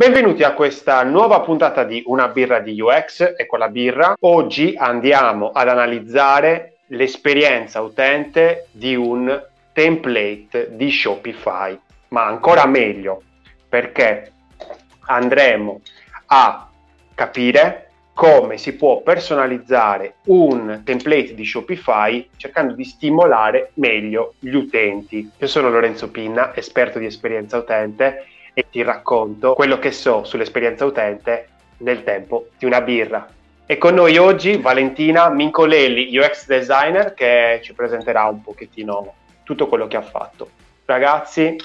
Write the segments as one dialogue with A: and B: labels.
A: Benvenuti a questa nuova puntata di Una birra di UX e con la birra. Oggi andiamo ad analizzare l'esperienza utente di un template di Shopify, ma ancora meglio perché andremo a capire come si può personalizzare un template di Shopify cercando di stimolare meglio gli utenti. Io sono Lorenzo Pinna, esperto di esperienza utente e ti racconto quello che so sull'esperienza utente nel tempo di una birra. E con noi oggi Valentina Mincolelli, UX designer, che ci presenterà un pochettino tutto quello che ha fatto. Ragazzi,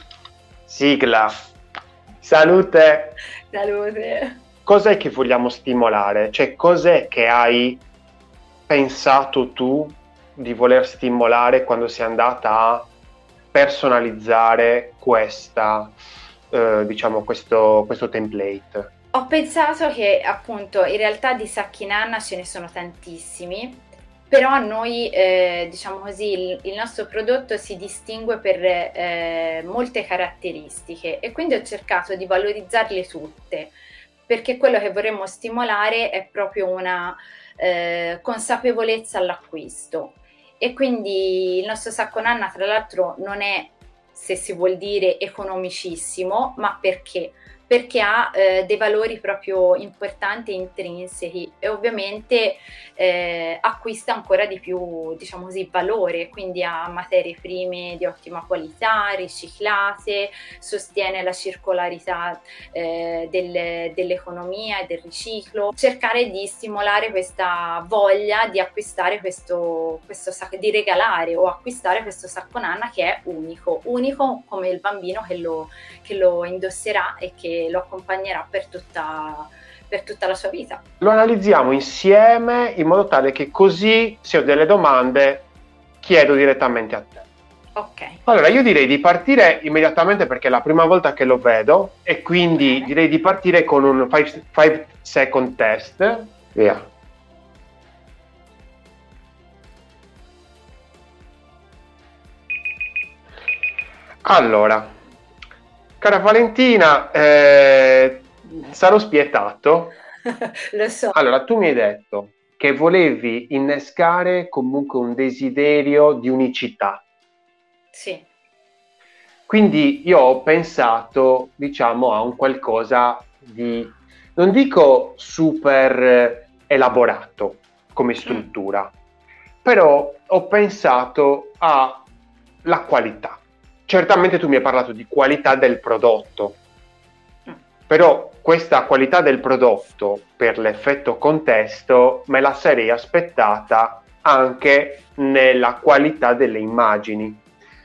A: sigla. Salute!
B: Salute!
A: Cos'è che vogliamo stimolare? Cioè, cos'è che hai pensato tu di voler stimolare quando sei andata a personalizzare questa eh, diciamo questo, questo template?
B: Ho pensato che appunto in realtà di sacchi nanna ce ne sono tantissimi, però noi eh, diciamo così il, il, nostro prodotto si distingue per eh, molte caratteristiche e quindi ho cercato di valorizzarle tutte perché quello che vorremmo stimolare è proprio una eh, consapevolezza all'acquisto e quindi il nostro sacco nanna tra l'altro non è se si vuol dire economicissimo, ma perché? Perché ha eh, dei valori proprio importanti e intrinseci e ovviamente eh, acquista ancora di più, diciamo così, valore, quindi ha materie prime di ottima qualità, riciclate, sostiene la circolarità eh, del, dell'economia e del riciclo, cercare di stimolare questa voglia di acquistare questo, questo sacco, di regalare o acquistare questo sacco nanna che è unico, unico come il bambino che lo, che lo indosserà e che lo accompagnerà per tutta, per tutta la sua vita.
A: Lo analizziamo insieme in modo tale che così, se ho delle domande, chiedo direttamente a te.
B: Ok.
A: Allora, io direi di partire immediatamente perché è la prima volta che lo vedo e quindi okay. direi di partire con un 5 second test. Via. Allora, Cara Valentina, eh, sarò spietato.
B: Lo so.
A: Allora, tu mi hai detto che volevi innescare comunque un desiderio di unicità.
B: Sì.
A: Quindi io ho pensato, diciamo, a un qualcosa di, non dico super elaborato come struttura, mm. però ho pensato alla qualità certamente tu mi hai parlato di qualità del prodotto, mm. però questa qualità del prodotto per l'effetto contesto me la sarei aspettata anche nella qualità delle immagini.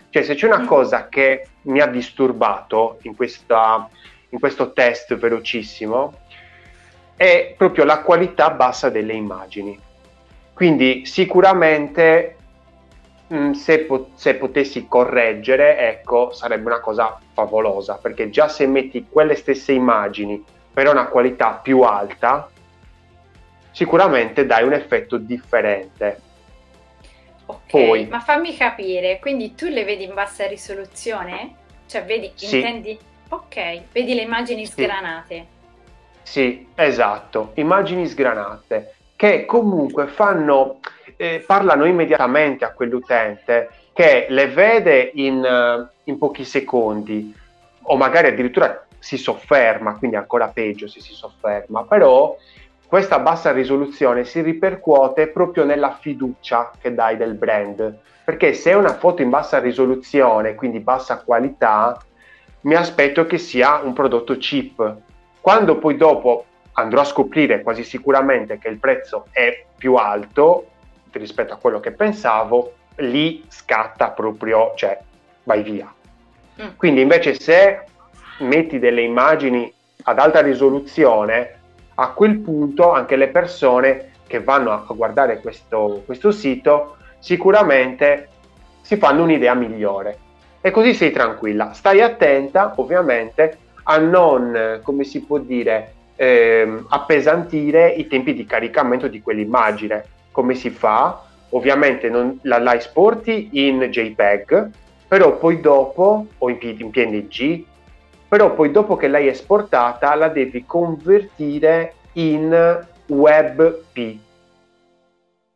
A: Cioè se c'è una mm. cosa che mi ha disturbato in, questa, in questo test velocissimo è proprio la qualità bassa delle immagini. Quindi sicuramente Mm, se, po- se, potessi correggere, ecco, sarebbe una cosa favolosa, perché già se metti quelle stesse immagini per una qualità più alta, sicuramente dai un effetto differente.
B: Ok, Poi, ma fammi capire, quindi tu le vedi in bassa risoluzione? Cioè, vedi,
A: sì.
B: intendi? Ok, vedi le immagini sì. sgranate.
A: Sì, esatto, immagini sgranate, che comunque fanno eh, parlano immediatamente a quell'utente che le vede in, uh, in pochi secondi o magari addirittura si sofferma, quindi ancora peggio se si sofferma, però questa bassa risoluzione si ripercuote proprio nella fiducia che dai del brand, perché se è una foto in bassa risoluzione, quindi bassa qualità, mi aspetto che sia un prodotto cheap. Quando poi dopo andrò a scoprire quasi sicuramente che il prezzo è più alto, rispetto a quello che pensavo, lì scatta proprio, cioè vai via. Mm. Quindi invece se metti delle immagini ad alta risoluzione, a quel punto anche le persone che vanno a guardare questo, questo sito sicuramente si fanno un'idea migliore. E così sei tranquilla. Stai attenta ovviamente a non, come si può dire, ehm, appesantire i tempi di caricamento di quell'immagine come si fa? Ovviamente non, la, la esporti in JPEG, però poi dopo, o in, in PNG, però poi dopo che l'hai esportata la devi convertire in WebP.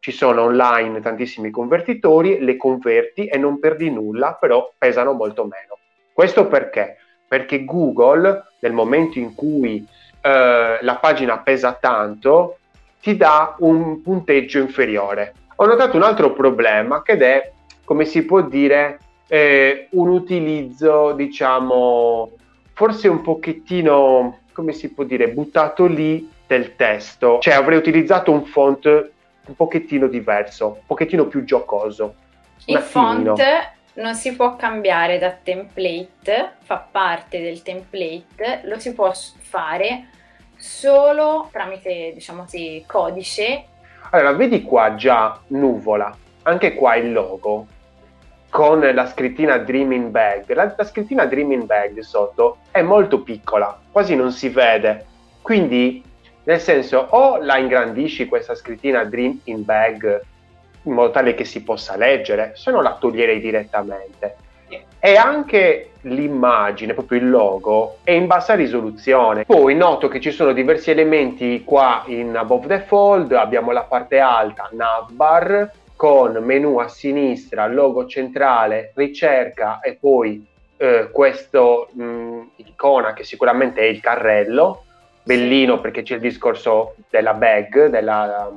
A: Ci sono online tantissimi convertitori, le converti e non perdi nulla, però pesano molto meno. Questo perché? Perché Google, nel momento in cui eh, la pagina pesa tanto, ti dà un punteggio inferiore. Ho notato un altro problema che è, come si può dire, eh, un utilizzo, diciamo, forse un pochettino, come si può dire, buttato lì del testo. Cioè avrei utilizzato un font un pochettino diverso, un pochettino più giocoso.
B: Il font non si può cambiare da template, fa parte del template, lo si può fare solo tramite, diciamo così, codice.
A: Allora, vedi qua già nuvola, anche qua il logo con la scrittina Dreaming Bag. La, la scrittina Dreaming Bag sotto è molto piccola, quasi non si vede. Quindi, nel senso, o la ingrandisci questa scrittina Dream in Bag in modo tale che si possa leggere, se no la toglierei direttamente. E anche l'immagine, proprio il logo, è in bassa risoluzione. Poi noto che ci sono diversi elementi qua in Above the Fold, abbiamo la parte alta, navbar, con menu a sinistra, logo centrale, ricerca e poi eh, questo mh, icona che sicuramente è il carrello, bellino perché c'è il discorso della bag, della,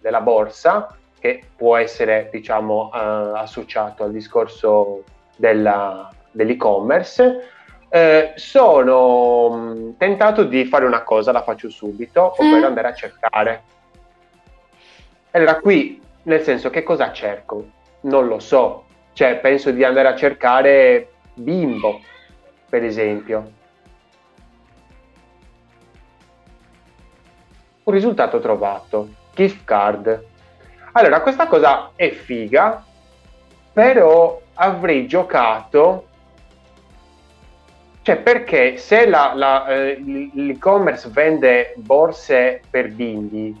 A: della borsa, che può essere diciamo eh, associato al discorso della, dell'e-commerce. Eh, sono mh, tentato di fare una cosa, la faccio subito, ovvero mm. andare a cercare. Allora qui nel senso, che cosa cerco? Non lo so. Cioè, penso di andare a cercare bimbo, per esempio. Un risultato trovato. Gift card. Allora, questa cosa è figa, però avrei giocato cioè, perché se la, la, eh, l'e-commerce vende borse per bimbi,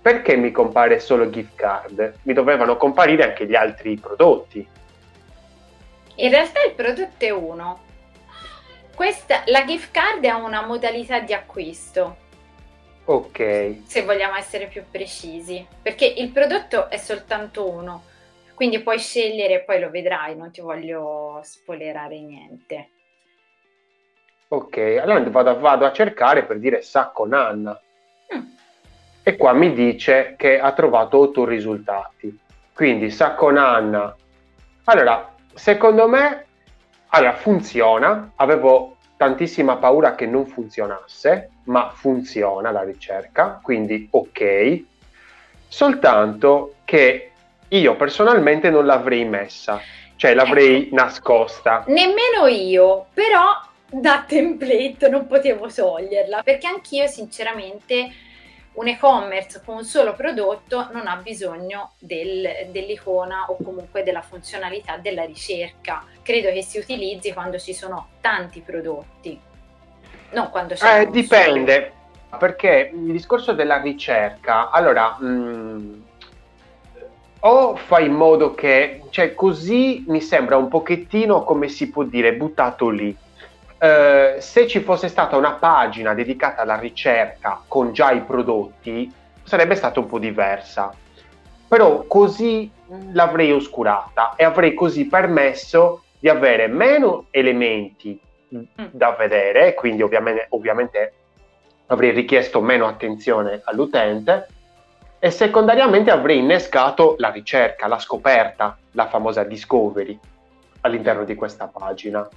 A: perché mi compare solo gift card? Mi dovevano comparire anche gli altri prodotti.
B: In realtà il prodotto è uno. Questa, la gift card è una modalità di acquisto.
A: Ok.
B: Se vogliamo essere più precisi, perché il prodotto è soltanto uno, quindi puoi scegliere, poi lo vedrai, non ti voglio spoilerare niente.
A: Ok, allora vado, vado a cercare per dire sacco nanna e qua mi dice che ha trovato 8 risultati. Quindi sa con Anna. Allora, secondo me allora, funziona. Avevo tantissima paura che non funzionasse, ma funziona la ricerca, quindi ok. Soltanto che io personalmente non l'avrei messa, cioè l'avrei ecco. nascosta.
B: Nemmeno io, però da template non potevo toglierla, perché anch'io sinceramente un e-commerce con un solo prodotto non ha bisogno del, dell'icona o comunque della funzionalità della ricerca. Credo che si utilizzi quando ci sono tanti prodotti, non quando c'è
A: eh, Dipende, solo. perché il discorso della ricerca, allora, mh, mm, o fai in modo che, cioè così mi sembra un pochettino, come si può dire, buttato lì eh, se ci fosse stata una pagina dedicata alla ricerca con già i prodotti, sarebbe stata un po' diversa. Però così l'avrei oscurata e avrei così permesso di avere meno elementi mm. da vedere, quindi ovviamente, ovviamente avrei richiesto meno attenzione all'utente e secondariamente avrei innescato la ricerca, la scoperta, la famosa discovery all'interno di questa pagina.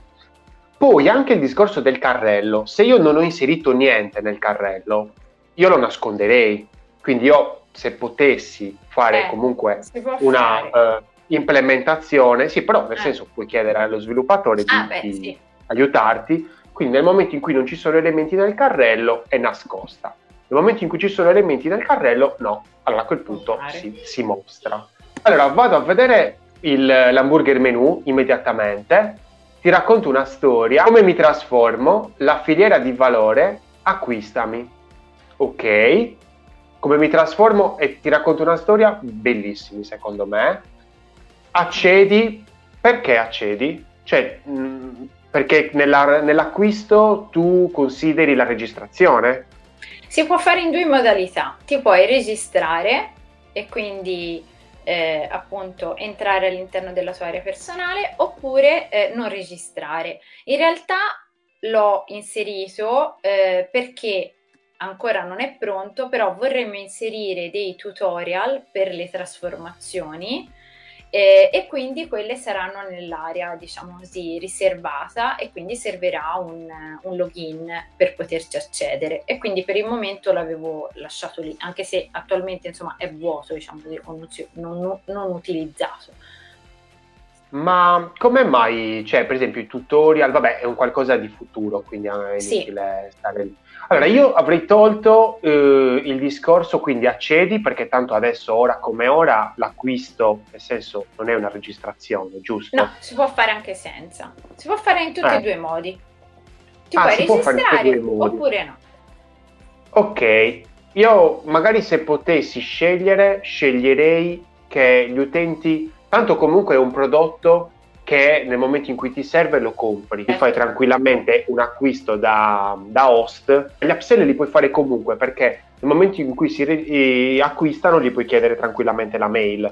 A: Poi anche il discorso del carrello, se io non ho inserito niente nel carrello, io lo nasconderei. Quindi io se potessi fare eh, comunque una uh, implementazione, sì, però nel eh. senso puoi chiedere allo sviluppatore di, ah, beh, di sì. aiutarti. Quindi nel momento in cui non ci sono elementi nel carrello è nascosta. Nel momento in cui ci sono elementi nel carrello, no. Allora a quel punto si, si, mostra. Allora vado a vedere il, l'hamburger menu immediatamente ti racconto una storia, come mi trasformo, la filiera di valore, acquistami. Ok? Come mi trasformo e ti racconto una storia, bellissima secondo me. Accedi, perché accedi? Cioè, mh, mm, perché nella, nell'acquisto tu consideri la registrazione?
B: Si può fare in due modalità, ti puoi registrare e quindi eh, appunto entrare all'interno della tua area personale oppure eh, non registrare. In realtà l'ho inserito eh, perché ancora non è pronto, però vorremmo inserire dei tutorial per le trasformazioni eh, e quindi quelle saranno nell'area, diciamo così, riservata e quindi servirà un, un, login per poterci accedere e quindi per il momento l'avevo lasciato lì, anche se attualmente insomma è vuoto, diciamo così, non, non, non utilizzato.
A: Ma come mai, cioè, per esempio, i tutorial, vabbè, è un qualcosa di futuro, quindi è inutile sì. stare lì. Allora, io avrei tolto eh, il discorso, quindi accedi, perché tanto adesso, ora come ora, l'acquisto, nel senso, non è una registrazione, giusto?
B: No, si può fare anche senza. Si può fare in tutti eh. e due i modi. Ti ah, puoi registrare oppure no.
A: Ok, io magari se potessi scegliere, sceglierei che gli utenti Tanto comunque è un prodotto che nel momento in cui ti serve lo compri, ti fai tranquillamente un acquisto da, da host, gli upsell li puoi fare comunque perché nel momento in cui si re- acquistano gli puoi chiedere tranquillamente la mail,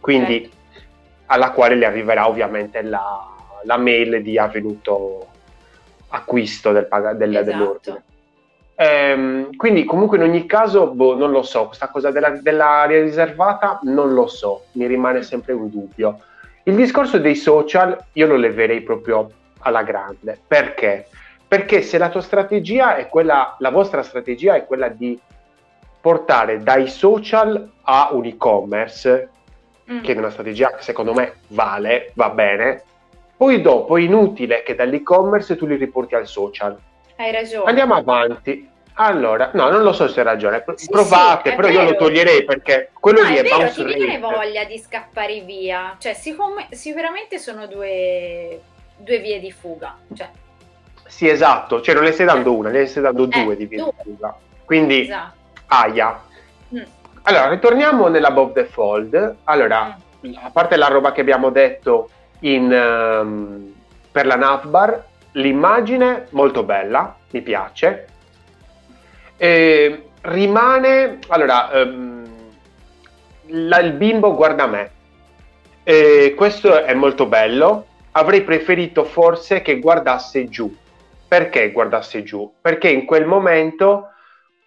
A: quindi certo. alla quale le arriverà ovviamente la, la mail di avvenuto acquisto del, del, esatto. dell'ordine. Ehm, quindi comunque in ogni caso, boh, non lo so, questa cosa della, dell'area riservata non lo so, mi rimane sempre un dubbio. Il discorso dei social io lo leverei proprio alla grande. Perché? Perché se la tua strategia è quella, la vostra strategia è quella di portare dai social a un e-commerce, mm. che è una strategia che secondo me vale, va bene, poi dopo è inutile che dall'e-commerce tu li riporti al social
B: hai ragione.
A: Andiamo avanti. Allora, no, non lo so se hai ragione. Provate, sì, però vero. io lo toglierei perché quello
B: no,
A: lì
B: è,
A: è
B: vero, ti viene voglia di scappare via. Cioè, siccome, sicuramente sono due, due, vie di fuga. Cioè.
A: Sì, esatto. Cioè, non le stai dando eh. una, ne stai dando eh, due di vie due. di fuga. Quindi, esatto. aia. Mm. Allora, ritorniamo nell'above the fold. Allora, mm. a parte la roba che abbiamo detto in, um, per la navbar, l'immagine molto bella, mi piace. E rimane, allora, um, la, il bimbo guarda me. E questo è molto bello. Avrei preferito forse che guardasse giù. Perché guardasse giù? Perché in quel momento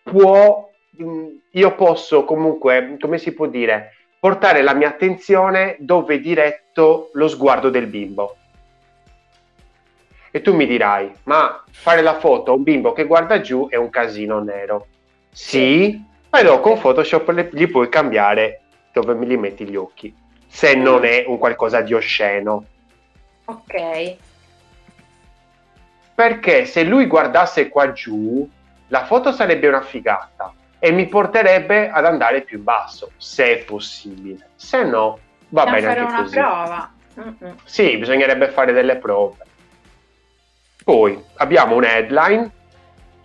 A: può, mm, io posso comunque, come si può dire, portare la mia attenzione dove è diretto lo sguardo del bimbo. E tu mi dirai, ma fare la foto a un bimbo che guarda giù è un casino nero. Sì, però con Photoshop gli puoi cambiare dove li metti gli occhi, se non è un qualcosa di osceno.
B: Ok.
A: Perché se lui guardasse qua giù, la foto sarebbe una figata e mi porterebbe ad andare più in basso, se è possibile. Se no, va Dobbiamo bene anche così.
B: Prova. Mm-mm.
A: Sì, bisognerebbe fare delle prove. Poi abbiamo un headline,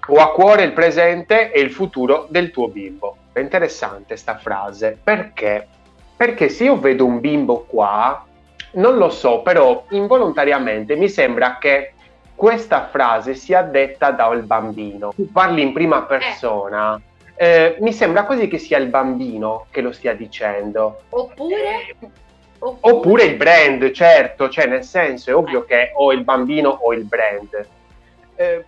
A: ho a cuore il presente e il futuro del tuo bimbo. È interessante sta frase, perché? Perché se io vedo un bimbo qua, non lo so, però involontariamente mi sembra che questa frase sia detta dal bambino. Tu parli in prima persona. Eh. Eh, mi sembra quasi che sia il bambino che lo stia dicendo.
B: Oppure
A: Oppure... Oppure il brand, certo, cioè nel senso è ovvio che o il bambino o il brand. Eh,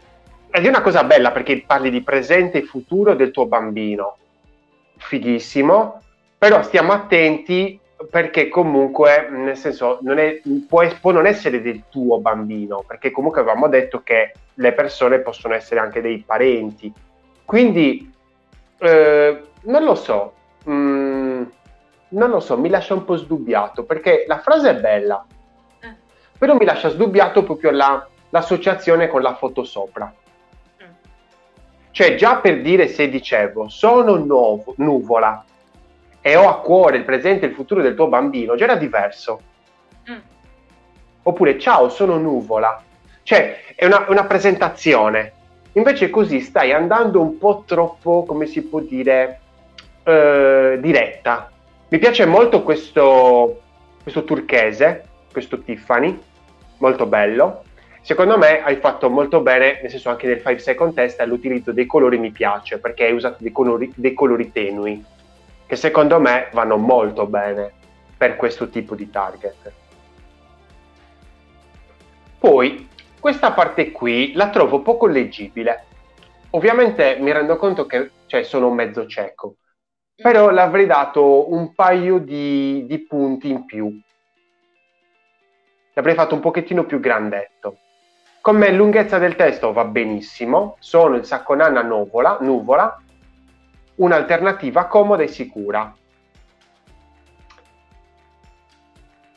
A: ed è una cosa bella perché parli di presente e futuro del tuo bambino. Fighissimo, però stiamo attenti perché comunque, nel senso, non è, può, può, non essere del tuo bambino, perché comunque avevamo detto che le persone possono essere anche dei parenti. Quindi, eh, non lo so. Mm, non lo so, mi lascia un po' sdubbiato perché la frase è bella, eh. però mi lascia sdubbiato proprio la, l'associazione con la foto sopra. Mm. Cioè, già per dire se dicevo sono nuovo, nuvola e ho a cuore il presente e il futuro del tuo bambino, già era diverso. Mm. Oppure ciao, sono nuvola. Cioè, è una, una presentazione. Invece così stai andando un po' troppo, come si può dire, eh, diretta mi piace molto questo, questo turchese, questo Tiffany, molto bello. secondo me hai fatto molto bene, nel senso anche nel 5 second test, l'utilizzo dei colori mi piace perché hai usato dei colori, dei colori tenui, che secondo me vanno molto bene per questo tipo di target. Poi, questa parte qui la trovo poco leggibile. Ovviamente mi rendo conto che cioè, sono mezzo cieco, però l'avrei dato un paio di, di punti in più. L'avrei fatto un pochettino più grandetto. Come lunghezza del testo va benissimo, sono il sacco nanna nuvola, nuvola un'alternativa comoda e sicura.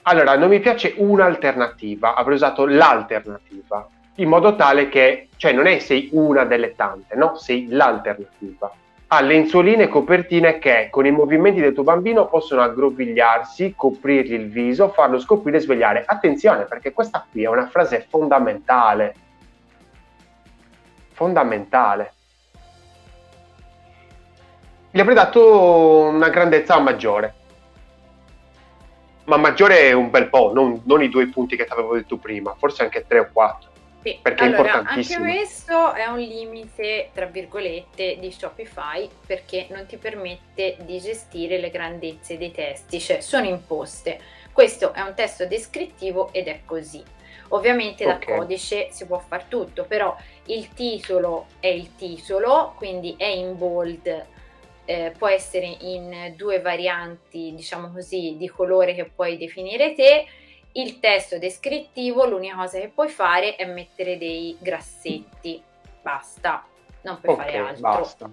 A: Allora, non mi piace un'alternativa, avrei usato l'alternativa, in modo tale che, cioè non è sei una delle tante, no? Sei l'alternativa ha lenzuoline e copertine che con i movimenti del tuo bambino possono aggrovigliarsi, coprirgli il viso, farlo scoprire e svegliare. Attenzione perché questa qui è una frase fondamentale. Fondamentale. Gli avrei dato una grandezza maggiore. Ma maggiore è un bel po', non, non i due punti che ti avevo detto prima, forse anche tre o quattro.
B: Sì, perché allora, è importantissimo. Anche questo è un limite, tra virgolette, di Shopify perché non ti permette di gestire le grandezze dei testi, cioè sono imposte. Questo è un testo descrittivo ed è così. Ovviamente okay. da codice si può fare tutto, però il titolo è il titolo, quindi è in bold, eh, può essere in due varianti, diciamo così, di colore che puoi definire te il testo descrittivo l'unica cosa che puoi fare è mettere dei grassetti, basta, non puoi okay, fare altro. Basta.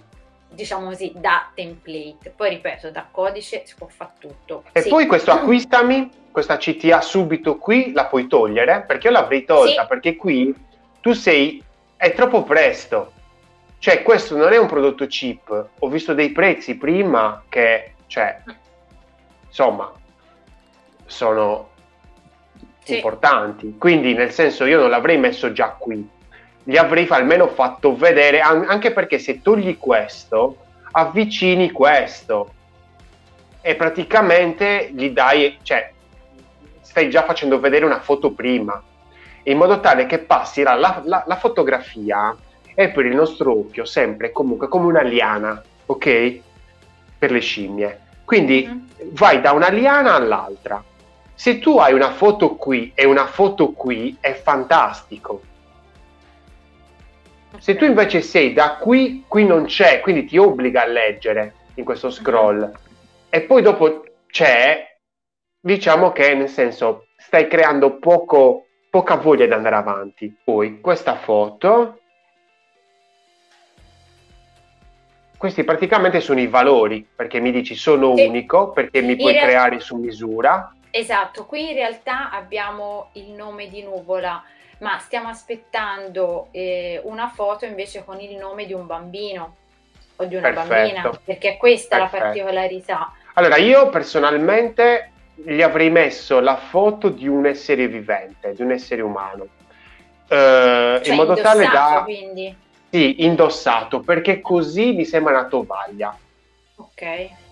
B: Diciamo così, da template. Poi ripeto, da codice si può fare tutto.
A: E sì. poi questo acquistami, questa CTA subito qui la puoi togliere, perché io l'avrei tolta, sì. perché qui tu sei, è troppo presto. Cioè, questo non è un prodotto cheap. Ho visto dei prezzi prima che, cioè, insomma, sono sì. importanti. Quindi, nel senso, io non l'avrei messo già qui, gli avrei almeno fatto vedere, anche perché se togli questo, avvicini questo e praticamente gli dai, cioè, stai già facendo vedere una foto prima, in modo tale che passi la, la, la fotografia è per il nostro occhio sempre comunque come una liana, ok? Per le scimmie. Quindi mm-hmm. vai da una liana all'altra se tu hai una foto qui e una foto qui, è fantastico. Se tu invece sei da qui, qui non c'è, quindi ti obbliga a leggere in questo scroll, e poi dopo c'è, diciamo che nel senso stai creando poco, poca voglia di andare avanti. Poi questa foto, questi praticamente sono i valori, perché mi dici sono unico, perché mi puoi creare su misura
B: Esatto, qui in realtà abbiamo il nome di nuvola, ma stiamo aspettando eh, una foto invece con il nome di un bambino o di una Perfetto. bambina, perché questa Perfetto. è la particolarità.
A: Allora, io personalmente gli avrei messo la foto di un essere vivente, di un essere umano,
B: eh, cioè in modo tale da... Quindi.
A: Sì, indossato, perché così mi sembra una tovaglia.
B: Ok.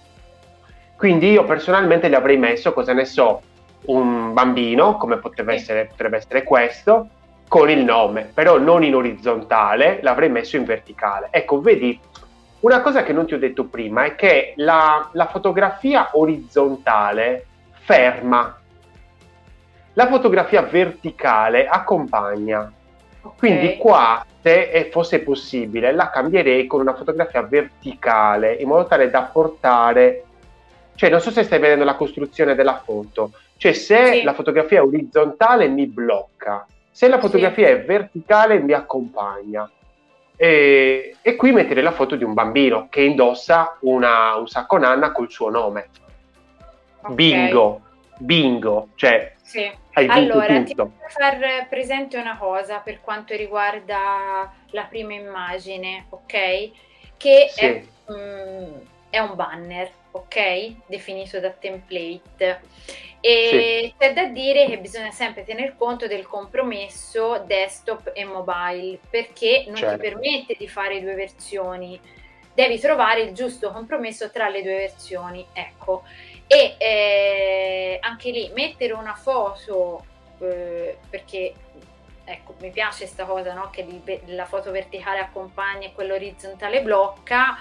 A: Quindi io personalmente gli avrei messo, cosa ne so, un bambino, come potrebbe essere, potrebbe essere questo, con il nome, però non in orizzontale, l'avrei messo in verticale. Ecco, vedi, una cosa che non ti ho detto prima è che la, la fotografia orizzontale ferma, la fotografia verticale accompagna. Okay. Quindi qua, se fosse possibile, la cambierei con una fotografia verticale, in modo tale da portare cioè, non so se stai vedendo la costruzione della foto. Cioè, se sì. la fotografia è orizzontale mi blocca, se la fotografia sì. è verticale mi accompagna. E, e, qui mettere la foto di un bambino che indossa una, un sacco nanna col suo nome. Okay. Bingo, bingo, cioè
B: sì. allora, tutto. ti voglio far presente una cosa per quanto riguarda la prima immagine, ok? Che sì. è, mm, è un banner ok? Definito da template. E sì. c'è da dire che bisogna sempre tener conto del compromesso desktop e mobile perché non certo. ti permette di fare due versioni. Devi trovare il giusto compromesso tra le due versioni. Ecco. E eh, anche lì mettere una foto eh, perché ecco, mi piace questa cosa, no? Che la foto verticale accompagna e quella orizzontale blocca,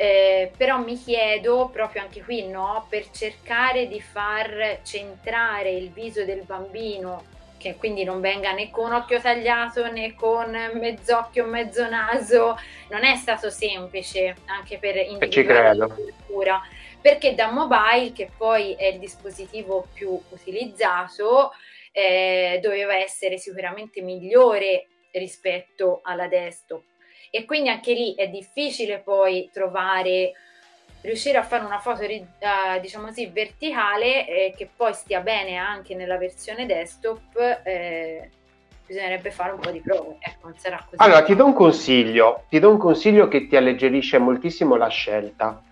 B: eh, però mi chiedo proprio anche qui, no? Per cercare di far centrare il viso del bambino, che quindi non venga né con occhio tagliato né con mezz'occhio, mezzo naso, non è stato semplice anche per individuare la cultura perché da mobile, che poi è il dispositivo più utilizzato, eh, doveva essere sicuramente migliore rispetto alla desktop. E quindi anche lì è difficile poi trovare, riuscire a fare una foto, uh, diciamo così, verticale eh, che poi stia bene anche nella versione desktop. Eh, bisognerebbe fare un po' di prove. Ecco, non sarà così.
A: Allora, ti do un consiglio, ti do un consiglio che ti alleggerisce moltissimo la scelta.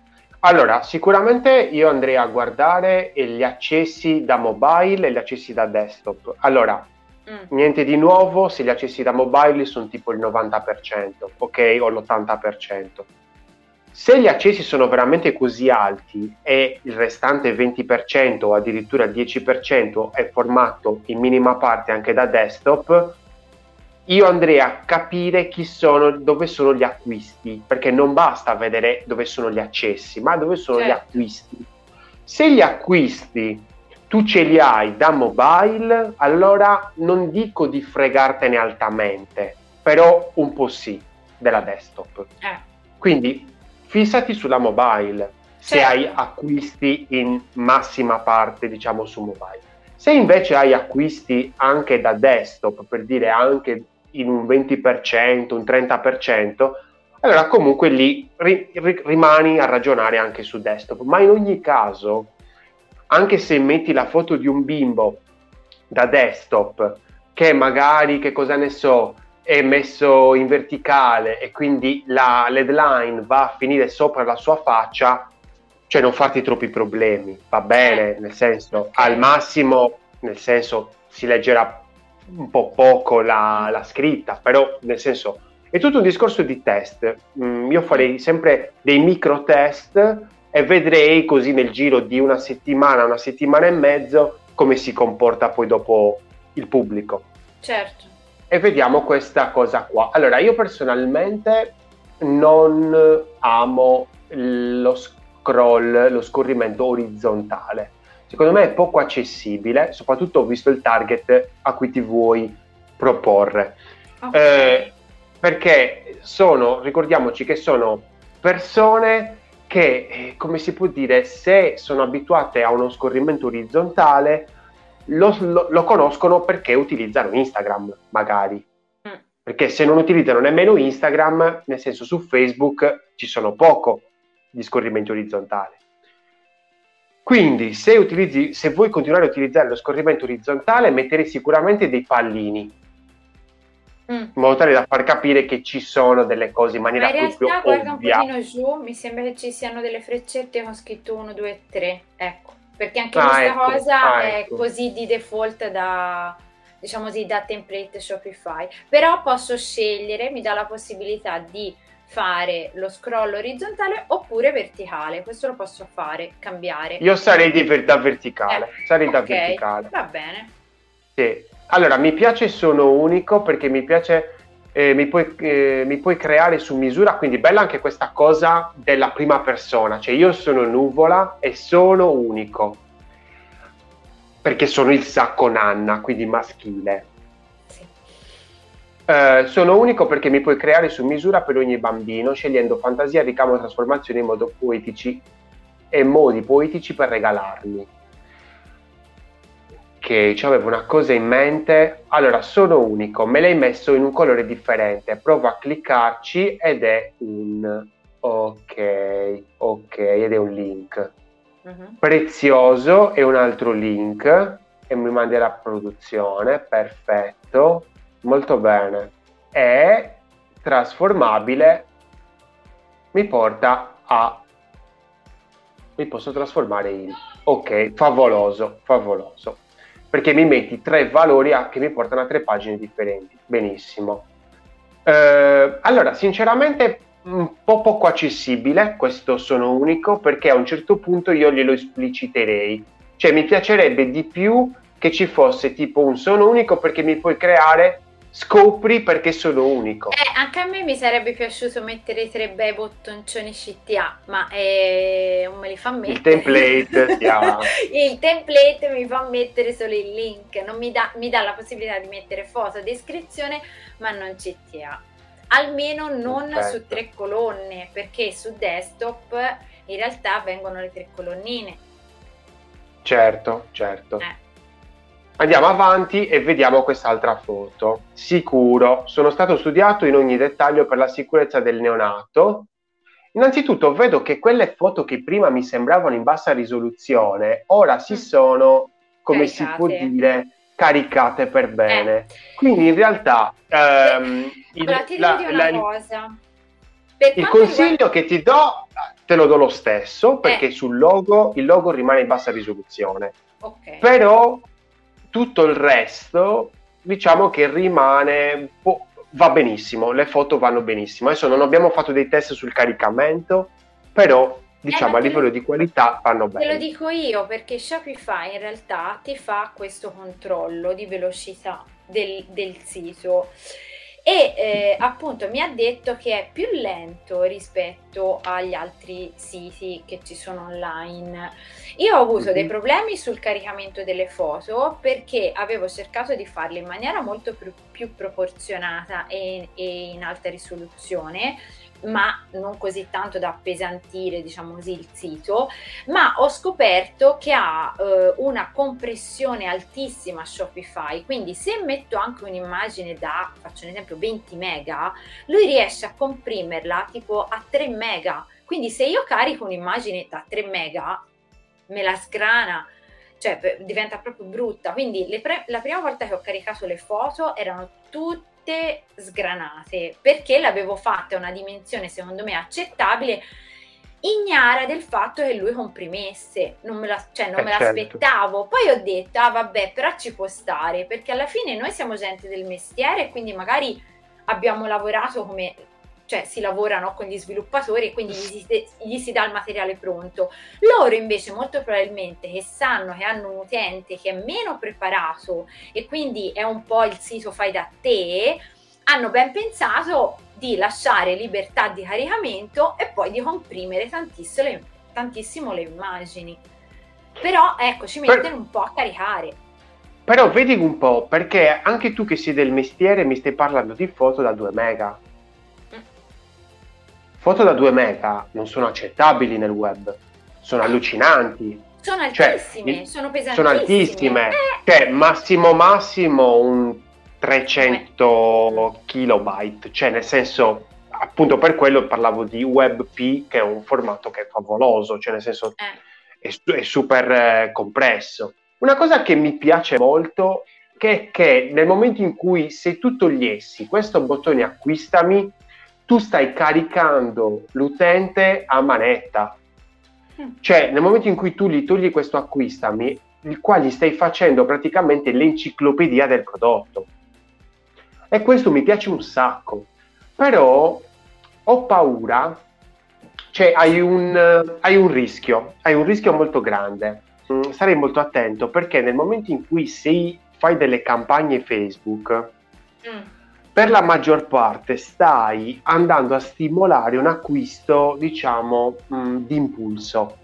A: Allora, sicuramente io andrei a guardare gli accessi da mobile e gli accessi da desktop. Allora, mm. niente di nuovo, se gli accessi da mobile sono tipo il 90%, ok? O l'80%. Se gli accessi sono veramente così alti e il restante 20% o addirittura 10% è formato in minima parte anche da desktop, io andrei a capire chi sono, dove sono gli acquisti, perché non basta vedere dove sono gli accessi, ma dove sono certo. gli acquisti. Se gli acquisti tu ce li hai da mobile, allora non dico di fregartene altamente, però un po' sì, della desktop. Eh. Quindi fissati sulla mobile, se certo. hai acquisti in massima parte, diciamo, su mobile. Se invece hai acquisti anche da desktop, per dire anche in un 20%, un 30%, allora comunque lì ri, ri, rimani a ragionare anche su desktop. Ma in ogni caso, anche se metti la foto di un bimbo da desktop, che magari, che cosa ne so, è messo in verticale e quindi la LED line va a finire sopra la sua faccia, cioè non farti troppi problemi, va bene, nel senso, al massimo, nel senso, si leggerà un po' poco la, la scritta, però nel senso è tutto un discorso di test. Mm, io farei sempre dei micro test e vedrei così nel giro di una settimana, una settimana e mezzo come si comporta poi dopo il pubblico.
B: Certo.
A: E vediamo questa cosa qua. Allora, io personalmente non amo lo scroll, lo scorrimento orizzontale secondo me è poco accessibile, soprattutto visto il target a cui ti vuoi proporre. Okay. Eh, perché sono, ricordiamoci che sono persone che, eh, come si può dire, se sono abituate a uno scorrimento orizzontale, lo, lo, lo conoscono perché utilizzano Instagram, magari. Mm. Perché se non utilizzano nemmeno Instagram, nel senso su Facebook ci sono poco di scorrimento orizzontale. Quindi se, utilizzi, se vuoi continuare a utilizzare lo scorrimento orizzontale, metterei sicuramente dei pallini, mm. in modo tale da far capire che ci sono delle cose in maniera
B: Ma in realtà, guarda un pochino giù, mi sembra che ci siano delle freccette con scritto 1, 2, 3, ecco, perché anche ah, questa ecco, cosa ah, ecco. è così di default da, diciamo così, da template Shopify. Però posso scegliere, mi dà la possibilità di fare lo scroll orizzontale oppure verticale. Questo lo posso fare, cambiare.
A: Io sarei di, da verticale. Eh, sarei okay, da verticale.
B: Va bene.
A: Sì. Allora, mi piace Sono Unico perché mi piace, eh, mi, puoi, eh, mi puoi creare su misura, quindi bella anche questa cosa della prima persona, cioè io sono nuvola e sono unico, perché sono il sacco nanna, quindi maschile. Eh, sono unico perché mi puoi creare su misura per ogni bambino, scegliendo fantasia, ricamo trasformazione in modo poetici e modi poetici per regalarli. Ok, cioè avevo una cosa in mente. Allora, sono unico, me l'hai messo in un colore differente. Provo a cliccarci ed è un ok, ok, ed è un link. Uh-huh. Prezioso è un altro link e mi mandi la produzione, perfetto molto bene, è trasformabile, mi porta a... mi posso trasformare in... Ok, favoloso, favoloso. Perché mi metti tre valori a, che mi portano a tre pagine differenti. Benissimo. Eh, allora, sinceramente un po' poco accessibile, questo sono unico, perché a un certo punto io glielo espliciterei. Cioè mi piacerebbe di più che ci fosse tipo un sono unico perché mi puoi creare scopri perché sono unico.
B: Eh, anche a me mi sarebbe piaciuto mettere i tre bei bottoncioni CTA, ma eh, non me li fa mettere.
A: Il template, yeah.
B: il template mi fa mettere solo il link, non mi dà, mi dà la possibilità di mettere foto, descrizione, ma non CTA. Almeno non Perfetto. su tre colonne, perché su desktop in realtà vengono le tre colonnine.
A: Certo, certo. Eh. Andiamo avanti e vediamo quest'altra foto. Sicuro, sono stato studiato in ogni dettaglio per la sicurezza del neonato. Innanzitutto vedo che quelle foto che prima mi sembravano in bassa risoluzione, ora si mm. sono, come caricate. si può dire, caricate per bene. Eh. Quindi in realtà...
B: Ehm, il, ti la, la, cosa.
A: il consiglio riguarda... che ti do, te lo do lo stesso, perché eh. sul logo, il logo rimane in bassa risoluzione. Okay. Però tutto il resto diciamo che rimane boh, va benissimo le foto vanno benissimo. Adesso non abbiamo fatto dei test sul caricamento però diciamo eh, a livello lo, di qualità vanno bene
B: te lo dico io perché Shopify in realtà ti fa questo controllo di velocità del, del sito e eh, appunto mi ha detto che è più lento rispetto agli altri siti che ci sono online. Io ho avuto dei mhm. problemi sul caricamento delle foto perché avevo cercato di farle in maniera molto più, più proporzionata e, e in alta risoluzione ma non così tanto da appesantire, diciamo così, il sito, ma ho scoperto che ha eh, una compressione altissima Shopify, quindi se metto anche un'immagine da, faccio un esempio, 20 mega, lui riesce a comprimerla tipo a 3 mega, quindi se io carico un'immagine da 3 mega, me la sgrana, cioè diventa proprio brutta. Quindi pre- la prima volta che ho caricato le foto erano tutte tutte sgranate perché l'avevo fatta a una dimensione secondo me accettabile ignara del fatto che lui comprimesse, non me, la, cioè, non eh me certo. l'aspettavo. Poi ho detto, ah vabbè, però ci può stare, perché alla fine noi siamo gente del mestiere e quindi magari abbiamo lavorato come cioè si lavorano con gli sviluppatori e quindi gli si, gli si, dà il materiale pronto. Loro invece molto probabilmente che sanno che hanno un utente che è meno preparato e quindi è un po' il sito fai da te, hanno ben pensato di lasciare libertà di caricamento e poi di comprimere tantissimo le, tantissimo le immagini. Però ecco, ci mettono per... un po' a caricare.
A: Però vedi un po', perché anche tu che sei del mestiere mi stai parlando di foto da 2 mega foto da 2 mega non sono accettabili nel web, sono allucinanti.
B: Sono cioè, altissime, cioè, sono pesantissime.
A: Sono altissime, eh. cioè massimo massimo un 300 kilobyte, cioè nel senso appunto per quello parlavo di WebP che è un formato che è favoloso, cioè nel senso eh. è, è, super eh, compresso. Una cosa che mi piace molto che è che nel momento in cui se tu togliessi questo bottone acquistami tu stai caricando l'utente a manetta. Mm. Cioè, nel momento in cui tu gli togli questo acquistami, il quale gli stai facendo praticamente l'enciclopedia del prodotto. E questo mi piace un sacco. Però ho paura, cioè hai un, hai un rischio, hai un rischio molto grande. Mm, sarei molto attento perché nel momento in cui sei, fai delle campagne Facebook, mm per la maggior parte stai andando a stimolare un acquisto, diciamo, mm, di impulso.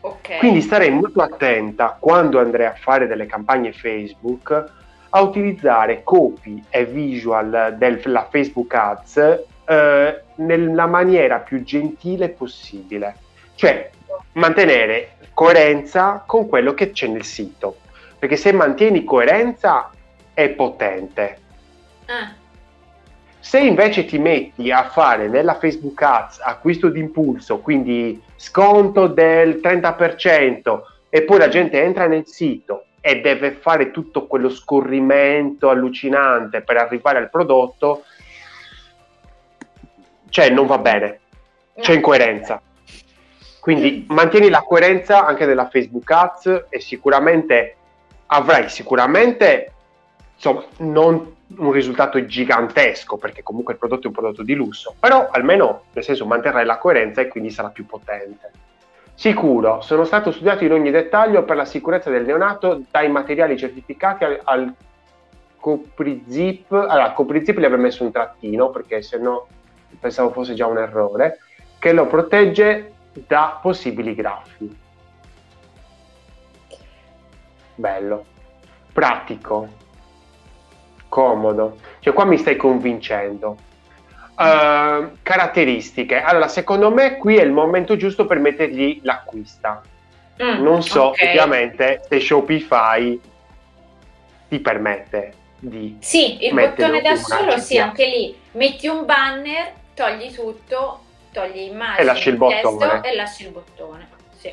A: Okay. Quindi starei molto attenta quando andrei a fare delle campagne Facebook a utilizzare copy e visual della Facebook Ads eh, nella maniera più gentile possibile. Cioè, mantenere coerenza con quello che c'è nel sito. Perché se mantieni coerenza è potente. Ah. Se invece ti metti a fare nella Facebook Ads acquisto d'impulso, quindi sconto del 30%, e poi la gente entra nel sito e deve fare tutto quello scorrimento allucinante per arrivare al prodotto, cioè non va bene, c'è incoerenza. Quindi mantieni la coerenza anche della Facebook Ads e sicuramente avrai sicuramente insomma non un risultato gigantesco perché comunque il prodotto è un prodotto di lusso, però almeno nel senso manterrai la coerenza e quindi sarà più potente. Sicuro, sono stato studiato in ogni dettaglio per la sicurezza del neonato dai materiali certificati al, al coprizip. Allora, coprizip gli avrei messo un trattino perché se no pensavo fosse già un errore. Che lo protegge da possibili graffi. Bello, pratico, comodo. Cioè, qua mi stai convincendo. Uh, caratteristiche. Allora, secondo me qui è il momento giusto per mettergli l'acquista. Mm, non so okay. ovviamente se Shopify ti permette di...
B: Sì, il bottone da solo, sì, anche lì metti un banner, togli tutto, togli immagini
A: e lasci il bottone.
B: e lasci il bottone. Sì.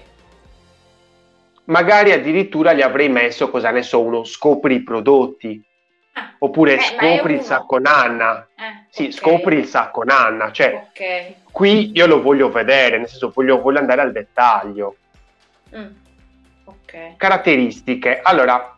A: Magari addirittura gli avrei messo, cosa ne so, uno scopri i prodotti. Oppure eh, scopri il sacco Nanna. Eh, sì, okay. scopri il sacco Nanna. Cioè, okay. qui io lo voglio vedere, nel senso voglio, voglio andare al dettaglio. Mm. Okay. Caratteristiche. Allora,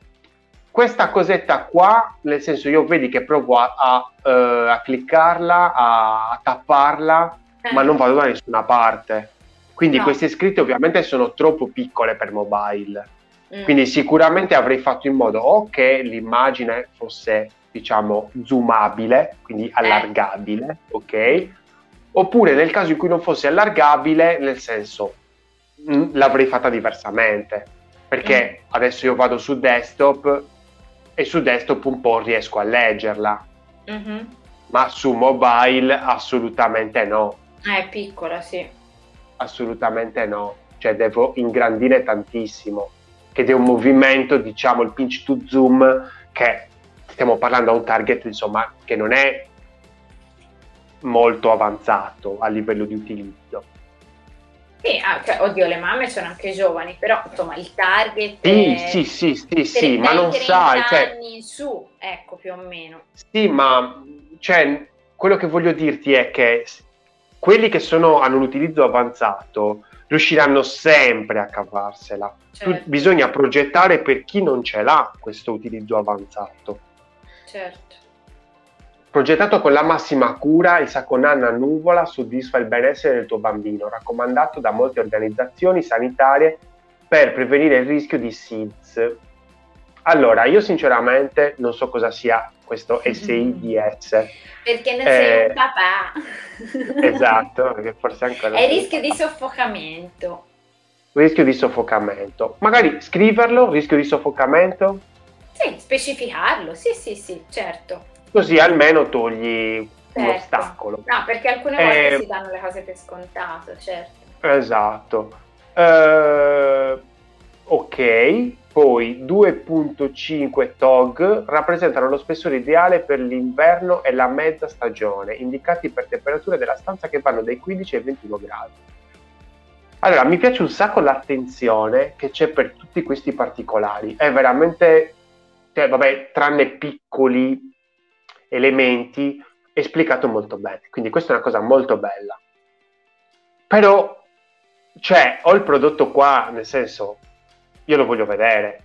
A: questa cosetta qua, nel senso io vedi che provo a, a, uh, a cliccarla, a, a tapparla, eh. ma non vado da nessuna parte. Quindi no. queste scritte ovviamente sono troppo piccole per mobile. Mm. Quindi sicuramente avrei fatto in modo o che l'immagine fosse, diciamo, zoomabile, quindi eh. allargabile, eh. ok? Oppure nel caso in cui non fosse allargabile, nel senso, mh, mm, l'avrei fatta diversamente. Perché mm. adesso io vado su desktop e su desktop un po' riesco a leggerla. Mm-hmm. Ma su mobile assolutamente no.
B: Ah, è piccola, sì.
A: Assolutamente no. Cioè devo ingrandire tantissimo. Che è un movimento, diciamo, il pinch to zoom, che stiamo parlando a un target, insomma, che non è molto avanzato a livello di utilizzo.
B: Sì, ah, cioè, oddio, le mamme sono anche giovani, però insomma il target
A: sì, è... sì, sì, sì, sì, ma non sai, cioè...
B: anni in su, ecco, più o meno.
A: Sì, ma cioè, quello che voglio dirti è che quelli che sono, hanno l'utilizzo avanzato riusciranno sempre a cavarsela. Certo. Bisogna progettare per chi non ce l'ha questo utilizzo avanzato.
B: Certo.
A: Progettato con la massima cura, il sacco nanna nuvola soddisfa il benessere del tuo bambino, raccomandato da molte organizzazioni sanitarie per prevenire il rischio di SIDS. Allora, io sinceramente non so cosa sia questo SIDS.
B: Perché non eh, sei un papà.
A: esatto, perché forse ancora...
B: È il rischio di soffocamento.
A: Rischio di soffocamento. Magari scriverlo, rischio di soffocamento?
B: Sì, specificarlo, sì, sì, sì, certo
A: così almeno togli certo. un ostacolo.
B: No, perché alcune volte eh, si danno le cose per scontato, certo.
A: Esatto. Uh, ok, poi 2.5 TOG rappresentano lo spessore ideale per l'inverno e la mezza stagione, indicati per temperature della stanza che vanno dai 15 ai 21 gradi. Allora, mi piace un sacco l'attenzione che c'è per tutti questi particolari. È veramente, cioè, vabbè, tranne piccoli elementi esplicato molto bene. Quindi questa è una cosa molto bella. Però, cioè, ho il prodotto qua, nel senso, io lo voglio vedere.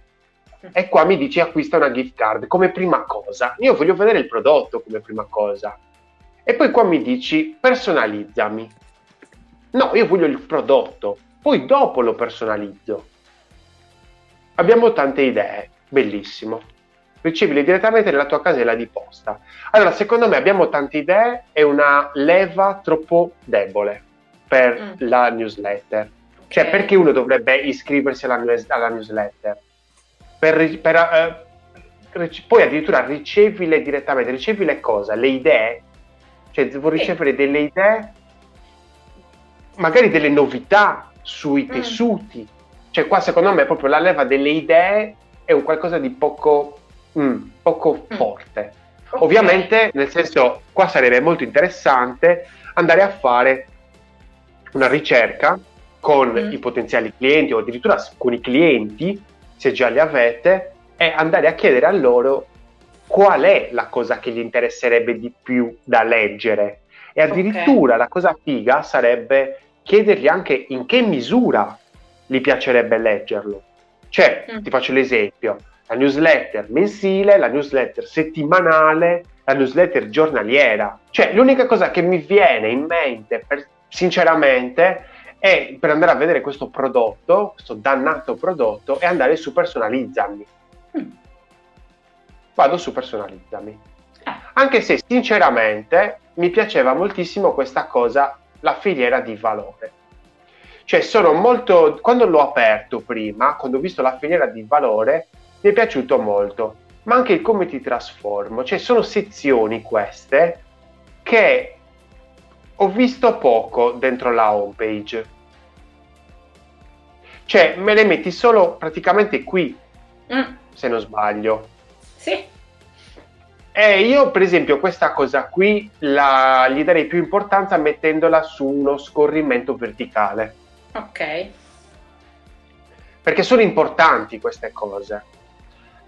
A: E qua mi dici acquista una gift card come prima cosa. Io voglio vedere il prodotto come prima cosa. E poi qua mi dici personalizzami. No, io voglio il prodotto, poi dopo lo personalizzo. Abbiamo tante idee, bellissimo ricevili direttamente nella tua casella di posta. Allora, secondo me abbiamo tante idee e una leva troppo debole per mm. la newsletter. Cioè, perché uno dovrebbe iscriversi alla, news- alla newsletter? Per, per, uh, poi addirittura ricevile direttamente, ricevi le cose, le idee, cioè devo ricevere delle idee, magari delle novità sui mm. tessuti. Cioè qua secondo me proprio la leva delle idee è un qualcosa di poco mm, poco mm. forte. Okay. Ovviamente, nel senso, qua sarebbe molto interessante andare a fare una ricerca con mm. i potenziali clienti o addirittura con i clienti, se già li avete, e andare a chiedere a loro qual è la cosa che gli interesserebbe di più da leggere. E addirittura okay. la cosa figa sarebbe chiedergli anche in che misura gli piacerebbe leggerlo. Cioè, mm. ti faccio l'esempio, la newsletter mensile, la newsletter settimanale, la newsletter giornaliera. Cioè, l'unica cosa che mi viene in mente, per, sinceramente, è per andare a vedere questo prodotto, questo dannato prodotto, e andare su personalizzarmi. Mm. vado su personalizzami. Anche se sinceramente mi piaceva moltissimo questa cosa, la filiera di valore. Cioè sono molto, quando l'ho aperto prima, quando ho visto la filiera di valore, mi è piaciuto molto, ma anche il come ti trasformo, cioè sono sezioni queste che ho visto poco dentro la homepage. Cioè me le metti solo praticamente qui, mm. se non sbaglio.
B: Sì.
A: E io, per esempio, questa cosa qui la, gli darei più importanza mettendola su uno scorrimento verticale.
B: Ok.
A: Perché sono importanti queste cose.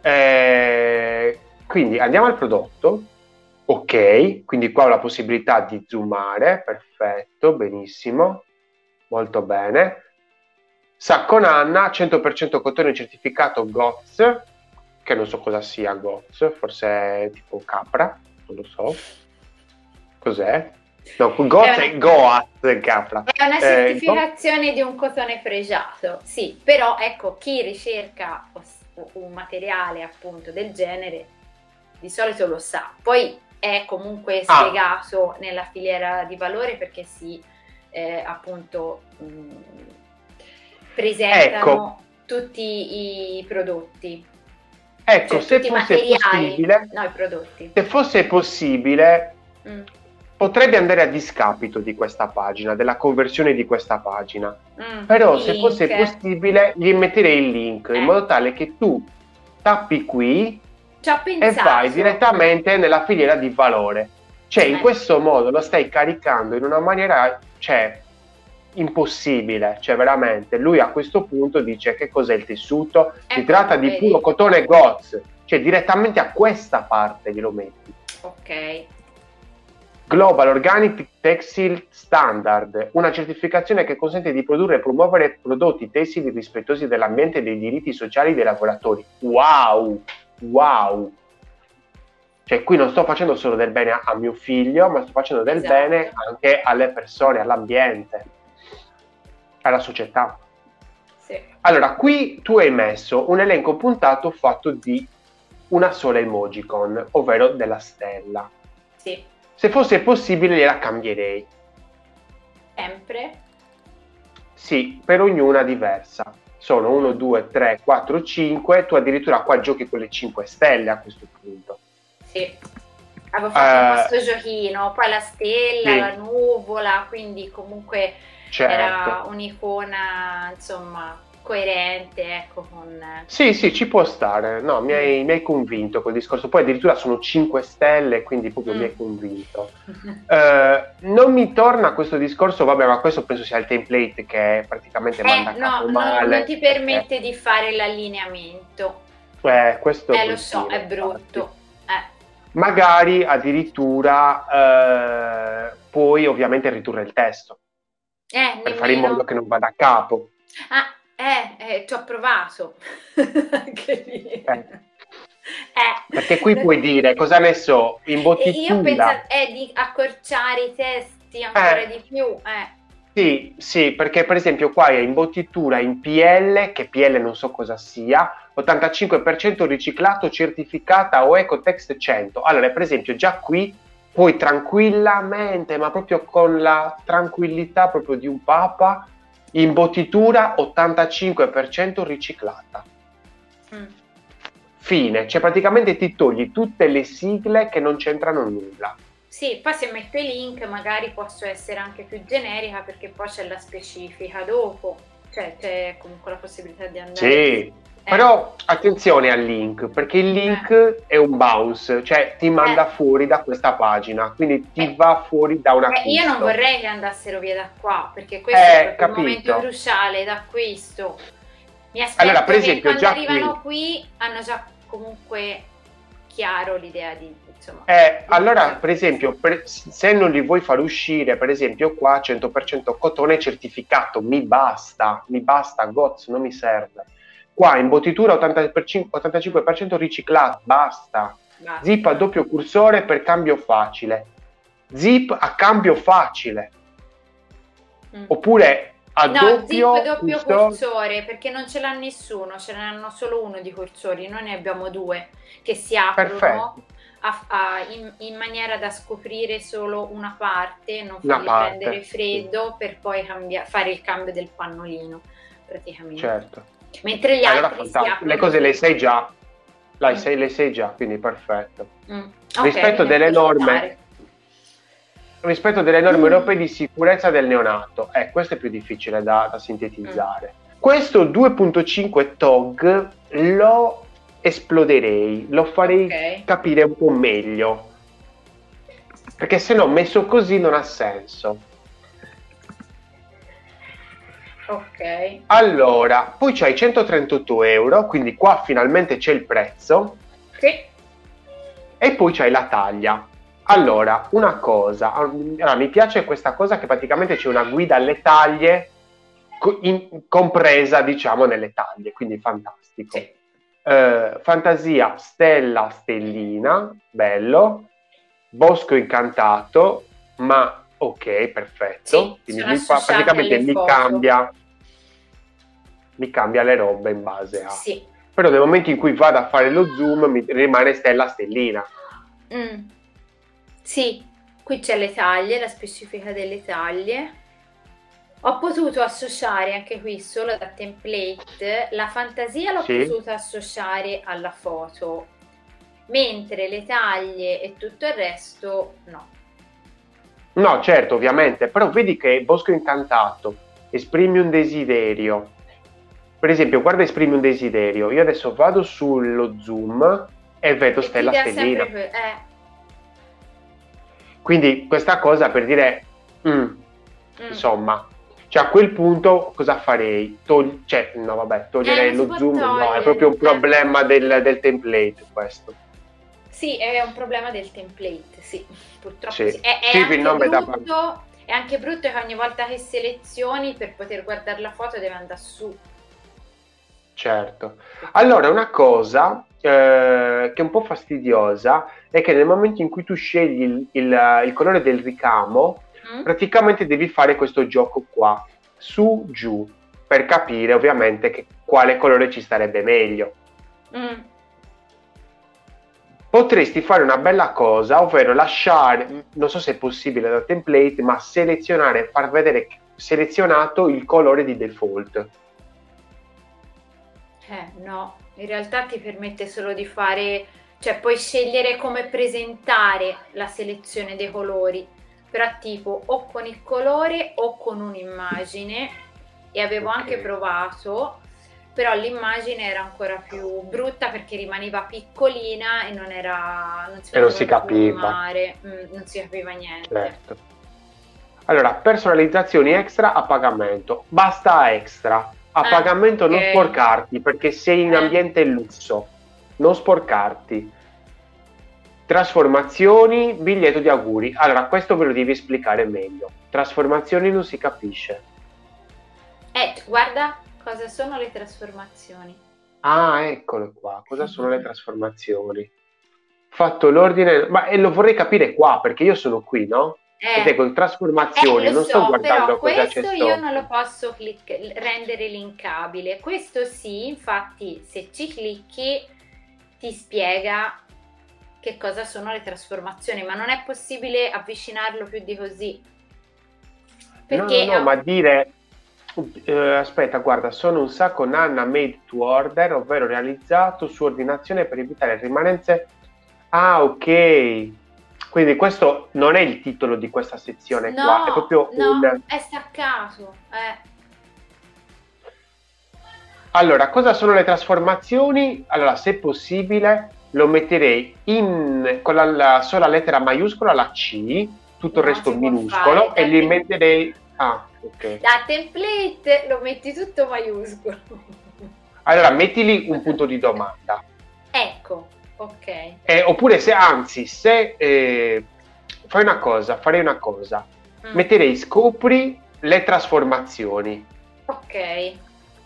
A: Eh, quindi andiamo al prodotto. Ok, quindi qua ho la possibilità di zoomare. Perfetto, benissimo. Molto bene. Sacco Nanna, 100% cotone certificato GOTS che non so cosa sia Goz, forse è tipo capra, non lo so. Cos'è? No, Goz è, Goaz capra.
B: È una eh, certificazione eh, di un cotone pregiato, sì, però ecco, chi ricerca un materiale appunto del genere di solito lo sa. Poi è comunque ah. spiegato ah. nella filiera di valore perché si eh, appunto mh, mm, presentano ecco. tutti i prodotti.
A: Ecco, cioè, se fosse possibile,
B: no,
A: se fosse possibile, mm. potrebbe andare a discapito di questa pagina, della conversione di questa pagina. Mm, Però se link. fosse possibile, gli metterei il link eh. in modo tale che tu tappi qui e vai direttamente nella filiera di valore. Cioè, eh. in questo modo lo stai caricando in una maniera, cioè, impossibile, cioè veramente, lui a questo punto dice che cos'è il tessuto, ecco, si tratta di vedi. puro cotone GOTS, cioè direttamente a questa parte glielo metti.
B: Ok.
A: Global Organic Textile Standard, una certificazione che consente di produrre e promuovere prodotti tessili rispettosi dell'ambiente e dei diritti sociali dei lavoratori. Wow! Wow! Cioè qui non sto facendo solo del bene a mio figlio, ma sto facendo del esatto. bene anche alle persone, all'ambiente alla società.
B: Sì.
A: Allora, qui tu hai messo un elenco puntato fatto di una sola emojicon, ovvero della stella.
B: Sì.
A: Se fosse possibile gliela cambierei.
B: Sempre?
A: Sì, per ognuna diversa. Sono 1, 2, 3, 4, 5. Tu addirittura qua giochi con le 5 stelle a questo punto.
B: Sì. Avevo fatto uh, questo giochino, poi la stella, sì. la nuvola, quindi comunque certo. era un'icona, insomma, coerente, ecco, con...
A: Sì, sì, ci può stare, no, mi hai, mi hai convinto quel discorso, poi addirittura sono 5 stelle, quindi proprio mm. mi hai convinto. uh, non mi torna questo discorso, vabbè, ma questo penso sia il template che praticamente
B: eh, manda no, male. No, non ti permette eh. di fare l'allineamento.
A: Eh, questo
B: eh, lo so, è brutto. Eh.
A: Magari addirittura eh, puoi ovviamente ridurre il testo. Per fare in modo che non vada a capo.
B: Ah, eh, eh ci ho provato. Anche lì. Eh.
A: Eh. Perché qui puoi dire cosa ne so, imbottitura.
B: Io penso eh, di accorciare i testi ancora eh. di più. Eh.
A: Sì, sì, perché per esempio qua è imbottitura in PL, che PL non so cosa sia, 85% riciclato, certificata o Ecotext 100. Allora, per esempio, già qui puoi tranquillamente, ma proprio con la tranquillità proprio di un papa, imbottitura 85% riciclata. Mm. Fine, cioè praticamente ti togli tutte le sigle che non c'entrano nulla.
B: Sì, poi se metto i link magari posso essere anche più generica perché poi c'è la specifica dopo, cioè c'è comunque la possibilità di andare...
A: Sì. Però attenzione al link, perché il link eh. è un bounce, cioè ti manda eh. fuori da questa pagina, quindi ti eh. va fuori da una
B: eh, Io non vorrei che andassero via da qua, perché questo è il momento cruciale d'acquisto. Mi aspetto allora, per esempio, che quando arrivano qui... qui hanno già comunque chiaro l'idea di insomma.
A: Eh, allora, per esempio, per, se non li vuoi far uscire, per esempio, qua 100% cotone certificato, mi basta, mi basta, GOTS, non mi serve. Qua imbottitura 80%, 85% riciclato, basta. basta. Zip a doppio cursore per cambio facile. Zip a cambio facile. Mm. Oppure a
B: no,
A: doppio,
B: zip doppio
A: cursore.
B: cursore perché non ce l'ha nessuno, ce ne hanno solo uno di cursori, noi ne abbiamo due che si aprono a- a- in, in maniera da scoprire solo una parte, non
A: parte,
B: prendere freddo per poi cambia- fare il cambio del pannolino praticamente.
A: Certo.
B: Mentre gli
A: Allora,
B: altri
A: le cose le sai già. Le
B: Mm.
A: sai, le sai già, quindi perfetto.
B: Mm. Ok,
A: Rispetto delle norme-. Rispetto delle norme
B: Mm.
A: europee di sicurezza del neonato, eh, questo è più difficile da, da sintetizzare.
B: Mm.
A: Questo 2.5 TOG lo esploderei, lo farei
B: Ok.
A: capire un po' meglio. Perché se no messo così non ha senso.
B: Ok.
A: Allora, poi c'hai 138 euro, quindi qua finalmente c'è il prezzo.
B: Sì.
A: E poi c'hai la taglia. Allora, una cosa, allora, mi piace questa cosa che praticamente c'è una guida alle taglie in- compresa, diciamo, nelle taglie, quindi fantastico.
B: Sì.
A: Eh, fantasia, stella, stellina, bello. Bosco incantato, ma ok, perfetto.
B: Sì,
A: Quindi mi fa- praticamente mi
B: foto.
A: cambia, mi cambia le robe in base a...
B: Sì.
A: Però nel momento in cui vado a fare lo zoom mi rimane stella, stellina.
B: Mm. Sì, qui c'è le taglie, la specifica delle taglie. Ho potuto associare anche qui solo da template, la fantasia l'ho
A: Sì.
B: potuta associare alla foto, mentre le taglie e tutto il resto no.
A: No, certo, ovviamente, però vedi che Bosco Incantato esprime un desiderio. Per esempio, guarda esprime un desiderio. Io adesso vado sullo zoom e vedo
B: E
A: stella stellina.
B: sempre eh,
A: Quindi questa cosa per dire, mm,
B: mm.
A: insomma, cioè a quel punto cosa farei? Togli- cioè, no, vabbè, toglierei
B: Eh,
A: lo zoom, no, è
B: togliere,
A: proprio un
B: eh.
A: problema del, del template questo.
B: Sì, è un problema del template, sì, purtroppo
A: Sì.
B: sì. È, è
A: Sì, il nome da-
B: brutto, è anche brutto che ogni volta che selezioni per poter guardare la foto deve andare su.
A: Certo. Allora, una cosa eh, che è un po' fastidiosa è che nel momento in cui tu scegli il, il- il colore del ricamo,
B: Mm?
A: praticamente devi fare questo gioco qua, su, giù, per capire ovviamente che- quale colore ci starebbe meglio.
B: Mm.
A: Potresti fare una bella cosa, ovvero lasciare, non so se è possibile da template, ma selezionare e far vedere selezionato il colore di default.
B: Eh, no, in realtà ti permette solo di fare, cioè puoi scegliere come presentare la selezione dei colori, però tipo o con il colore o con un'immagine e avevo
A: Ok.
B: anche provato, però l'immagine era ancora più brutta perché rimaneva piccolina e non era non si,
A: E non si capiva.
B: mm, non si capiva niente.
A: Certo. Allora, personalizzazioni extra a pagamento. Basta extra. A
B: Ah,
A: pagamento non
B: ok.
A: sporcarti perché sei in
B: Eh.
A: ambiente lusso. Non sporcarti. Trasformazioni, biglietto di auguri. Allora, questo ve lo devi esplicare meglio. Trasformazioni non si capisce.
B: Eh, guarda cosa sono le trasformazioni.
A: Ah, eccole qua. Cosa sono le trasformazioni? Fatto l'ordine, ma e lo vorrei capire qua perché io sono qui, no?
B: Eh,
A: Ed ecco, trasformazioni,
B: Eh,
A: non sto
B: so,
A: guardando
B: però
A: cosa c'è
B: questo io non lo posso clic- rendere linkabile. Questo sì, infatti, se ci clicchi ti spiega che cosa sono le trasformazioni, ma non è possibile avvicinarlo più di così. Perché
A: no, no, no, ma dire eh, aspetta, guarda, sono un sacco Nanna made to order, ovvero realizzato su ordinazione per evitare rimanenze. Ah, ok. Quindi questo non è il titolo di questa sezione
B: no,
A: qua, è proprio
B: no,
A: un
B: è staccato. Eh.
A: Allora, cosa sono le trasformazioni? Allora, se possibile, lo metterei in, con la, la sola lettera maiuscola, la C, tutto il
B: No,
A: resto
B: si può
A: minuscolo, e li metterei... Ah, ok.
B: Da template lo metti tutto maiuscolo.
A: Allora, mettili un punto di domanda.
B: ecco, ok.
A: Eh, oppure se, anzi, se eh, fai una cosa, farei una cosa,
B: Mm,
A: metterei scopri le trasformazioni,
B: Ok.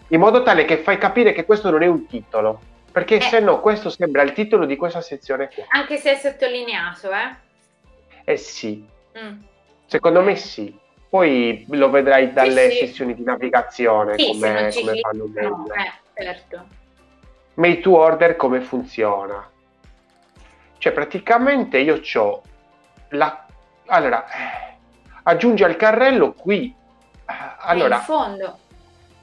A: in modo tale che fai capire che questo non è un titolo, perché
B: Eh.
A: se no questo sembra il titolo di questa sezione qua.
B: Anche se è sottolineato, eh?
A: Eh sì,
B: Mm.
A: secondo me sì. poi lo vedrai dalle
B: Sì, sì.
A: sessioni di navigazione
B: Sì,
A: come, come fanno meglio.
B: no, eh, certo.
A: Made to order come funziona? Cioè praticamente io ho la... Allora, eh, aggiungi al carrello qui... eh,
B: È
A: Allora,
B: in fondo.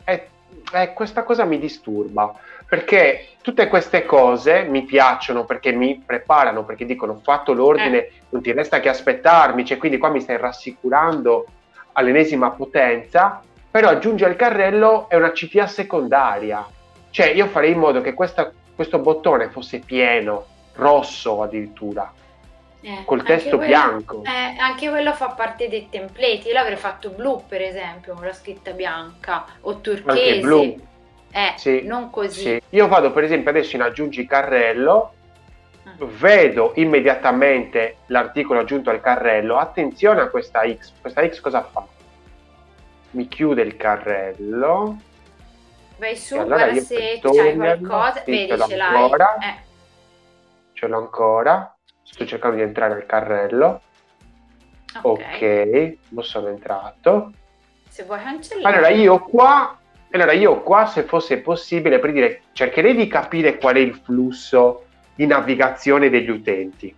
A: eh, eh, questa cosa mi disturba perché tutte queste cose mi piacciono perché mi preparano, perché dicono ho fatto l'ordine,
B: Eh.
A: non ti resta che aspettarmi, cioè quindi qua mi stai rassicurando all'ennesima potenza, però aggiungi al carrello è una CTA secondaria, cioè io farei in modo che questa- questo bottone fosse pieno, rosso addirittura,
B: Eh,
A: col testo
B: quello-
A: bianco.
B: eh, anche quello fa parte dei template. Io l'avrei fatto blu, per esempio, con la scritta bianca o turchese.
A: Anche blu.
B: Eh,
A: Sì,
B: non così.
A: Sì. Io vado per esempio adesso in aggiungi carrello,
B: Ah.
A: vedo immediatamente l'articolo aggiunto al carrello, attenzione a questa X, questa X cosa fa? Mi chiude il carrello,
B: Vai su,
A: allora
B: guarda se c'hai qualcosa. Vedi,
A: ce
B: l'hai. Eh,
A: ce l'ho ancora, sto cercando di entrare al carrello,
B: ok.
A: non sono entrato.
B: Se vuoi cancellare.
A: Allora io qua, allora io qua se fosse possibile per dire, cercherei di capire qual è il flusso di navigazione degli utenti.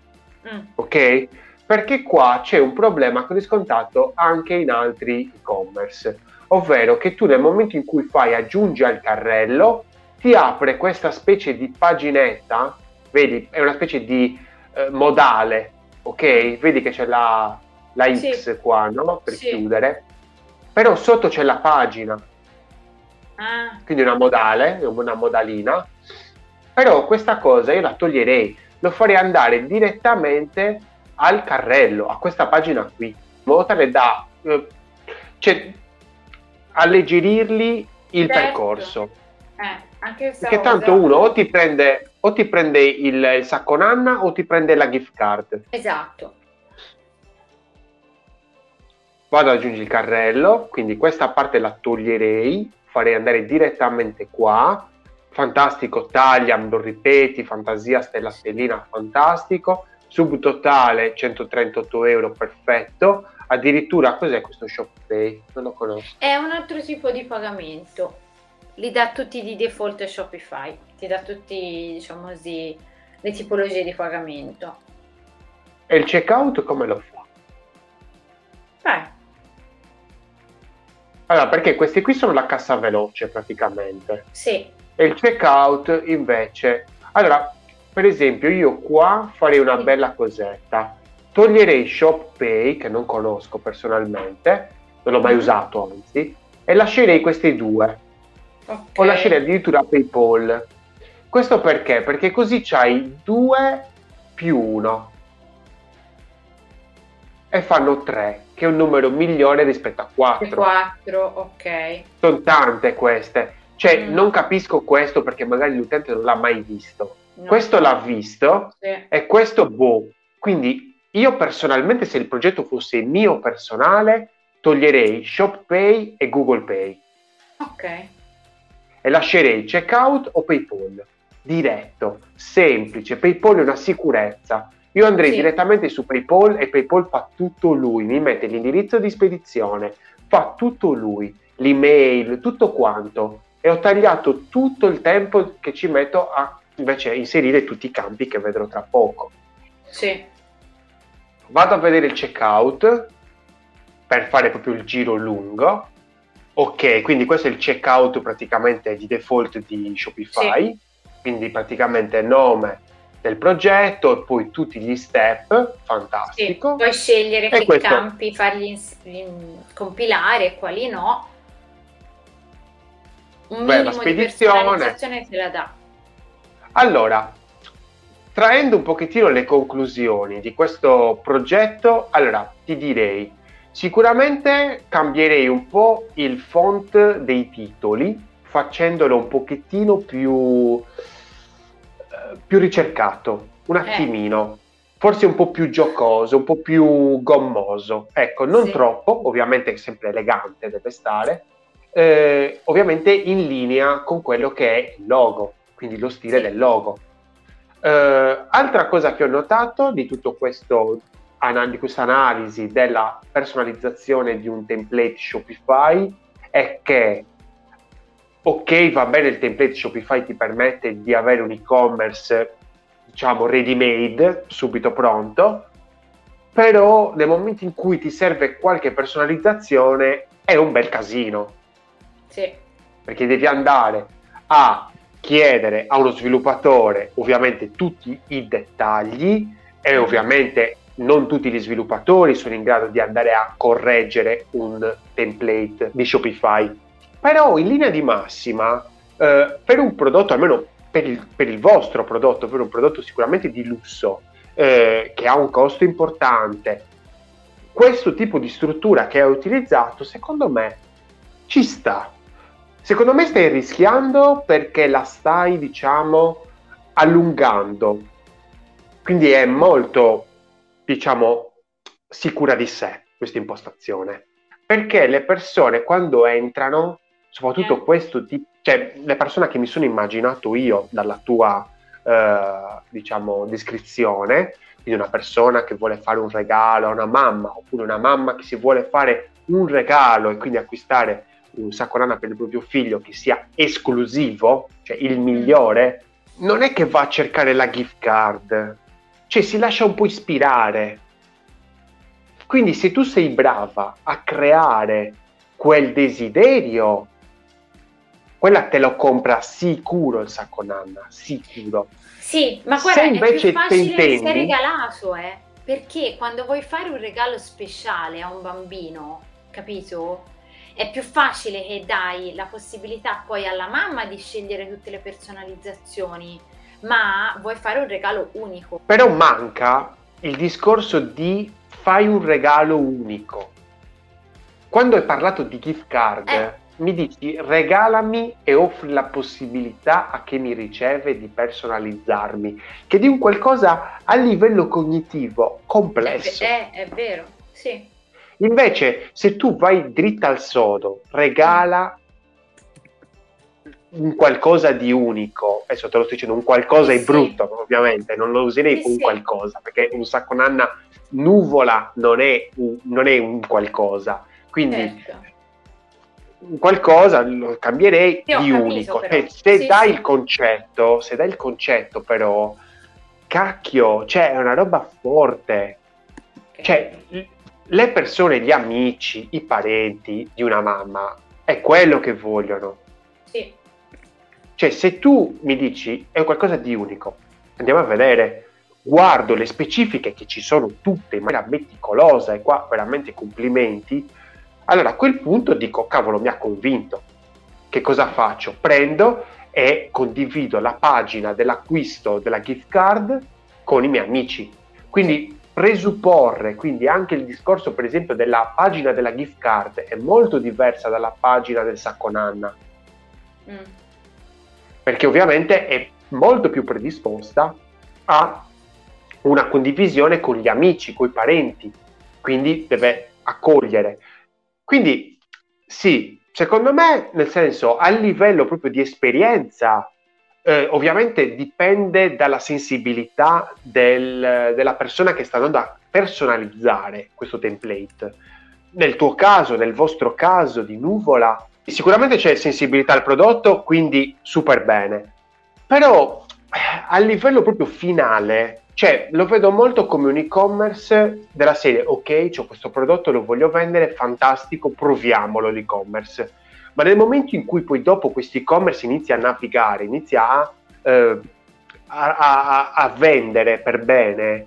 B: Mm,
A: ok? Perché qua c'è un problema riscontrato anche in altri e-commerce, ovvero che tu nel momento in cui fai aggiungi al carrello, ti apre questa specie di paginetta, vedi, è una specie di eh, modale, ok? Vedi che c'è la, la X
B: Sì.
A: qua, no? Per
B: Sì.
A: chiudere, però sotto c'è la pagina,
B: Ah,
A: quindi una modale, una modalina, però questa cosa io la toglierei, lo farei andare direttamente al carrello, a questa pagina qui, in modo tale da eh, cioè, alleggerirli il
B: Certo.
A: percorso.
B: eh,
A: Perché tanto uno o ti prende, o ti prende il, il sacco nanna o ti prende la gift card.
B: Esatto.
A: Vado ad aggiungere il carrello, quindi questa parte la toglierei, farei andare direttamente qua. Fantastico, taglia, me lo ripeti, fantasia, stella, stellina, fantastico. Subtotale 138 euro, perfetto. Addirittura, cos'è questo ShopPay? Non lo conosco.
B: È un altro tipo di pagamento. Li dà tutti di default Shopify. Ti dà tutti, diciamo così, le tipologie di pagamento.
A: E il checkout come lo fa?
B: Vai.
A: Allora, perché questi qui sono la cassa veloce praticamente.
B: Sì.
A: E il checkout invece. Allora, per esempio, io qua farei una
B: Sì.
A: bella cosetta. Toglierei ShopPay, che non conosco personalmente, non l'ho mai
B: Mhm.
A: usato anzi, e lascerei questi due.
B: Ok.
A: O lascerei addirittura PayPal. Questo perché? Perché così c'hai due più uno. E fanno tre, che è un numero migliore rispetto a quattro.
B: 4, ok.
A: Sono tante queste. Cioè,
B: Mm.
A: non capisco questo perché magari l'utente non l'ha mai visto.
B: No.
A: Questo l'ha visto
B: Sì.
A: e questo boh. Quindi io personalmente, se il progetto fosse mio personale, toglierei ShopPay e Google Pay
B: Ok.
A: E lascerei checkout o PayPal. Diretto, semplice. PayPal è una sicurezza. Io andrei
B: Sì.
A: direttamente su PayPal e PayPal fa tutto lui. Mi mette l'indirizzo di spedizione, fa tutto lui, l'email, tutto quanto. E ho tagliato tutto il tempo che ci metto a invece inserire tutti i campi che vedrò tra poco.
B: Sì.
A: Vado a vedere il checkout per fare proprio il giro lungo. Ok, quindi questo è il checkout praticamente di default di Shopify. Quindi praticamente nome del progetto e poi tutti gli step,
B: Sì.
A: fantastico.
B: Puoi scegliere
A: E
B: che
A: questo-
B: campi fargli ins- in- compilare e quali no. Un
A: Beh, la
B: minimo di
A: spedizione.
B: te la dà.
A: Allora, traendo un pochettino le conclusioni di questo progetto, allora ti direi, sicuramente cambierei un po' il font dei titoli, facendolo un pochettino più, eh, più ricercato, un
B: Eh.
A: attimino. Forse un po' più giocoso, un po' più gommoso. Ecco, non
B: Sì.
A: troppo, ovviamente sempre elegante deve stare, eh, ovviamente in linea con quello che è il logo, quindi lo stile
B: Sì.
A: del logo. Eh, altra cosa che ho notato di tutto questo di questa analisi della personalizzazione di un template Shopify è che ok va bene il template Shopify ti permette di avere un e-commerce diciamo ready made subito pronto però nel momento in cui ti serve qualche personalizzazione è un bel casino
B: sì.
A: perché devi andare a chiedere a uno sviluppatore ovviamente tutti i dettagli e ovviamente non tutti gli sviluppatori sono in grado di andare a correggere un template di Shopify. Però in linea di massima, eh, per un prodotto, almeno per il, per il, vostro prodotto, per un prodotto sicuramente di lusso, eh, che ha un costo importante, questo tipo di struttura che hai utilizzato, secondo me, ci sta. Secondo me stai rischiando perché la stai, diciamo, allungando. Quindi è molto, diciamo, sicura di sé questa impostazione. Perché le persone quando entrano, soprattutto eh. questo tipo, cioè le persone che mi sono immaginato io dalla tua, eh, diciamo, descrizione, quindi una persona che vuole fare un regalo a una mamma, oppure una mamma che si vuole fare un regalo e quindi acquistare un sacco lana per il proprio figlio che sia esclusivo, cioè il migliore, non è che va a cercare la gift card, cioè si lascia un po' ispirare. Quindi se tu sei brava a creare quel desiderio, quella te lo compra sicuro il sacco nanna, sicuro.
B: Sì, ma guarda, se invece è più facile intendi, se regalato, eh? Perché quando vuoi fare un regalo speciale a un bambino, capito? è più facile che dai la possibilità poi alla mamma di scegliere tutte le personalizzazioni, ma vuoi fare un regalo unico.
A: Però manca il discorso di fai un regalo unico. Quando hai parlato di gift card, eh. mi dici regalami e offri la possibilità a chi mi riceve di personalizzarmi, che di un qualcosa a livello cognitivo complesso.
B: È, è, è vero, sì.
A: Invece, se tu vai dritta al sodo, regala un qualcosa di unico, adesso te lo sto dicendo, un qualcosa sì. è brutto, ovviamente, non lo userei sì, un sì. qualcosa, perché un sacco nanna nuvola non è un, non è un qualcosa, quindi certo. un qualcosa lo cambierei di capito, unico. Eh, se dai il concetto, se dai il concetto però, cacchio, cioè è una roba forte. Cioè, le persone, gli amici, i parenti di una mamma, è quello che vogliono.
B: Sì.
A: Cioè, se tu mi dici è qualcosa di unico, andiamo a vedere, guardo le specifiche che ci sono tutte in maniera meticolosa e qua veramente complimenti, allora a quel punto dico, cavolo, mi ha convinto. Che cosa faccio? Prendo e condivido la pagina dell'acquisto della gift card con i miei amici. Quindi presupporre, quindi anche il discorso per esempio della pagina della gift card è molto diversa dalla pagina del sacco nanna. Mm. Perché ovviamente è molto più predisposta a una condivisione con gli amici, con i parenti, quindi deve accogliere. Quindi sì, secondo me, nel senso, a livello proprio di esperienza eh, ovviamente dipende dalla sensibilità del, della persona che sta andando a personalizzare questo template. Nel tuo caso, nel vostro caso di nuvola, sicuramente c'è sensibilità al prodotto, quindi super bene. Però a livello proprio finale, cioè lo vedo molto come un e-commerce della serie, ok, ho questo prodotto, lo voglio vendere, fantastico, proviamolo l'e-commerce ma nel momento in cui poi dopo questo e-commerce inizia a navigare, inizia a, eh, a, a, a vendere per bene,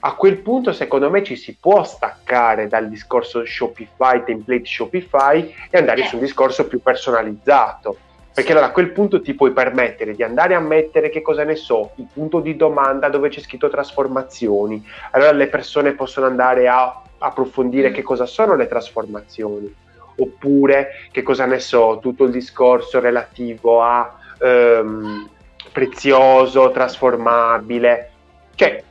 A: a quel punto secondo me ci si può staccare dal discorso Shopify, template Shopify e andare eh. su un discorso più personalizzato. Perché allora a quel punto ti puoi permettere di andare a mettere, che cosa ne so, il punto di domanda dove c'è scritto trasformazioni. Allora le persone possono andare a approfondire mm. che cosa sono le trasformazioni oppure che cosa ne so, tutto il discorso relativo a ehm, prezioso, trasformabile, cioè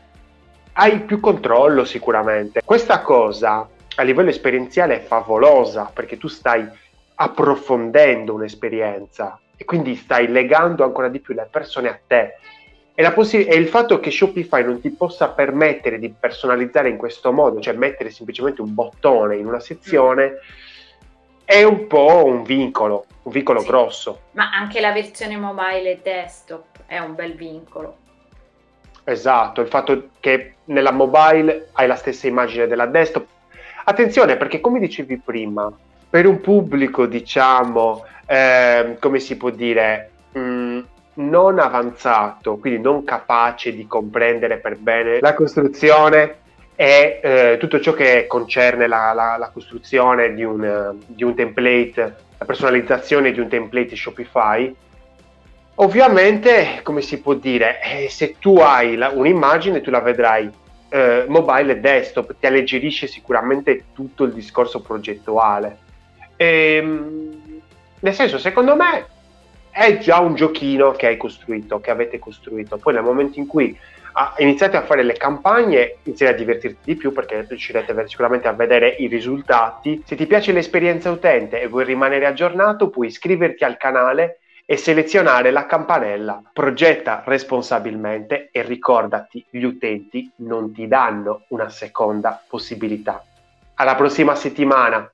A: hai più controllo sicuramente. Questa cosa a livello esperienziale è favolosa perché tu stai approfondendo un'esperienza e quindi stai legando ancora di più le persone a te. E, possi- e, il fatto che Shopify non ti possa permettere di personalizzare in questo modo, cioè mettere semplicemente un bottone in una sezione, è un po' un vincolo, un vincolo sì. grosso.
B: Ma anche la versione mobile e desktop è un bel vincolo.
A: Esatto, il fatto che nella mobile hai la stessa immagine della desktop. Attenzione perché come dicevi prima, per un pubblico diciamo, eh, come si può dire, mh, mm, non avanzato, quindi non capace di comprendere per bene la costruzione e eh, tutto ciò che concerne la, la, la costruzione di un, di un, template, la personalizzazione di un template Shopify. Ovviamente, come si può dire, eh, se tu hai la, un'immagine, tu la vedrai eh, mobile e desktop, ti alleggerisce sicuramente tutto il discorso progettuale. E, ehm, nel senso, secondo me, è già un giochino che hai costruito, che avete costruito. Poi nel momento in cui ah, iniziate a fare le campagne, inizierete a divertirti di più perché riuscirete sicuramente a vedere i risultati. Se ti piace l'esperienza utente e vuoi rimanere aggiornato, puoi iscriverti al canale e selezionare la campanella. Progetta responsabilmente e ricordati, gli utenti non ti danno una seconda possibilità. Alla prossima settimana!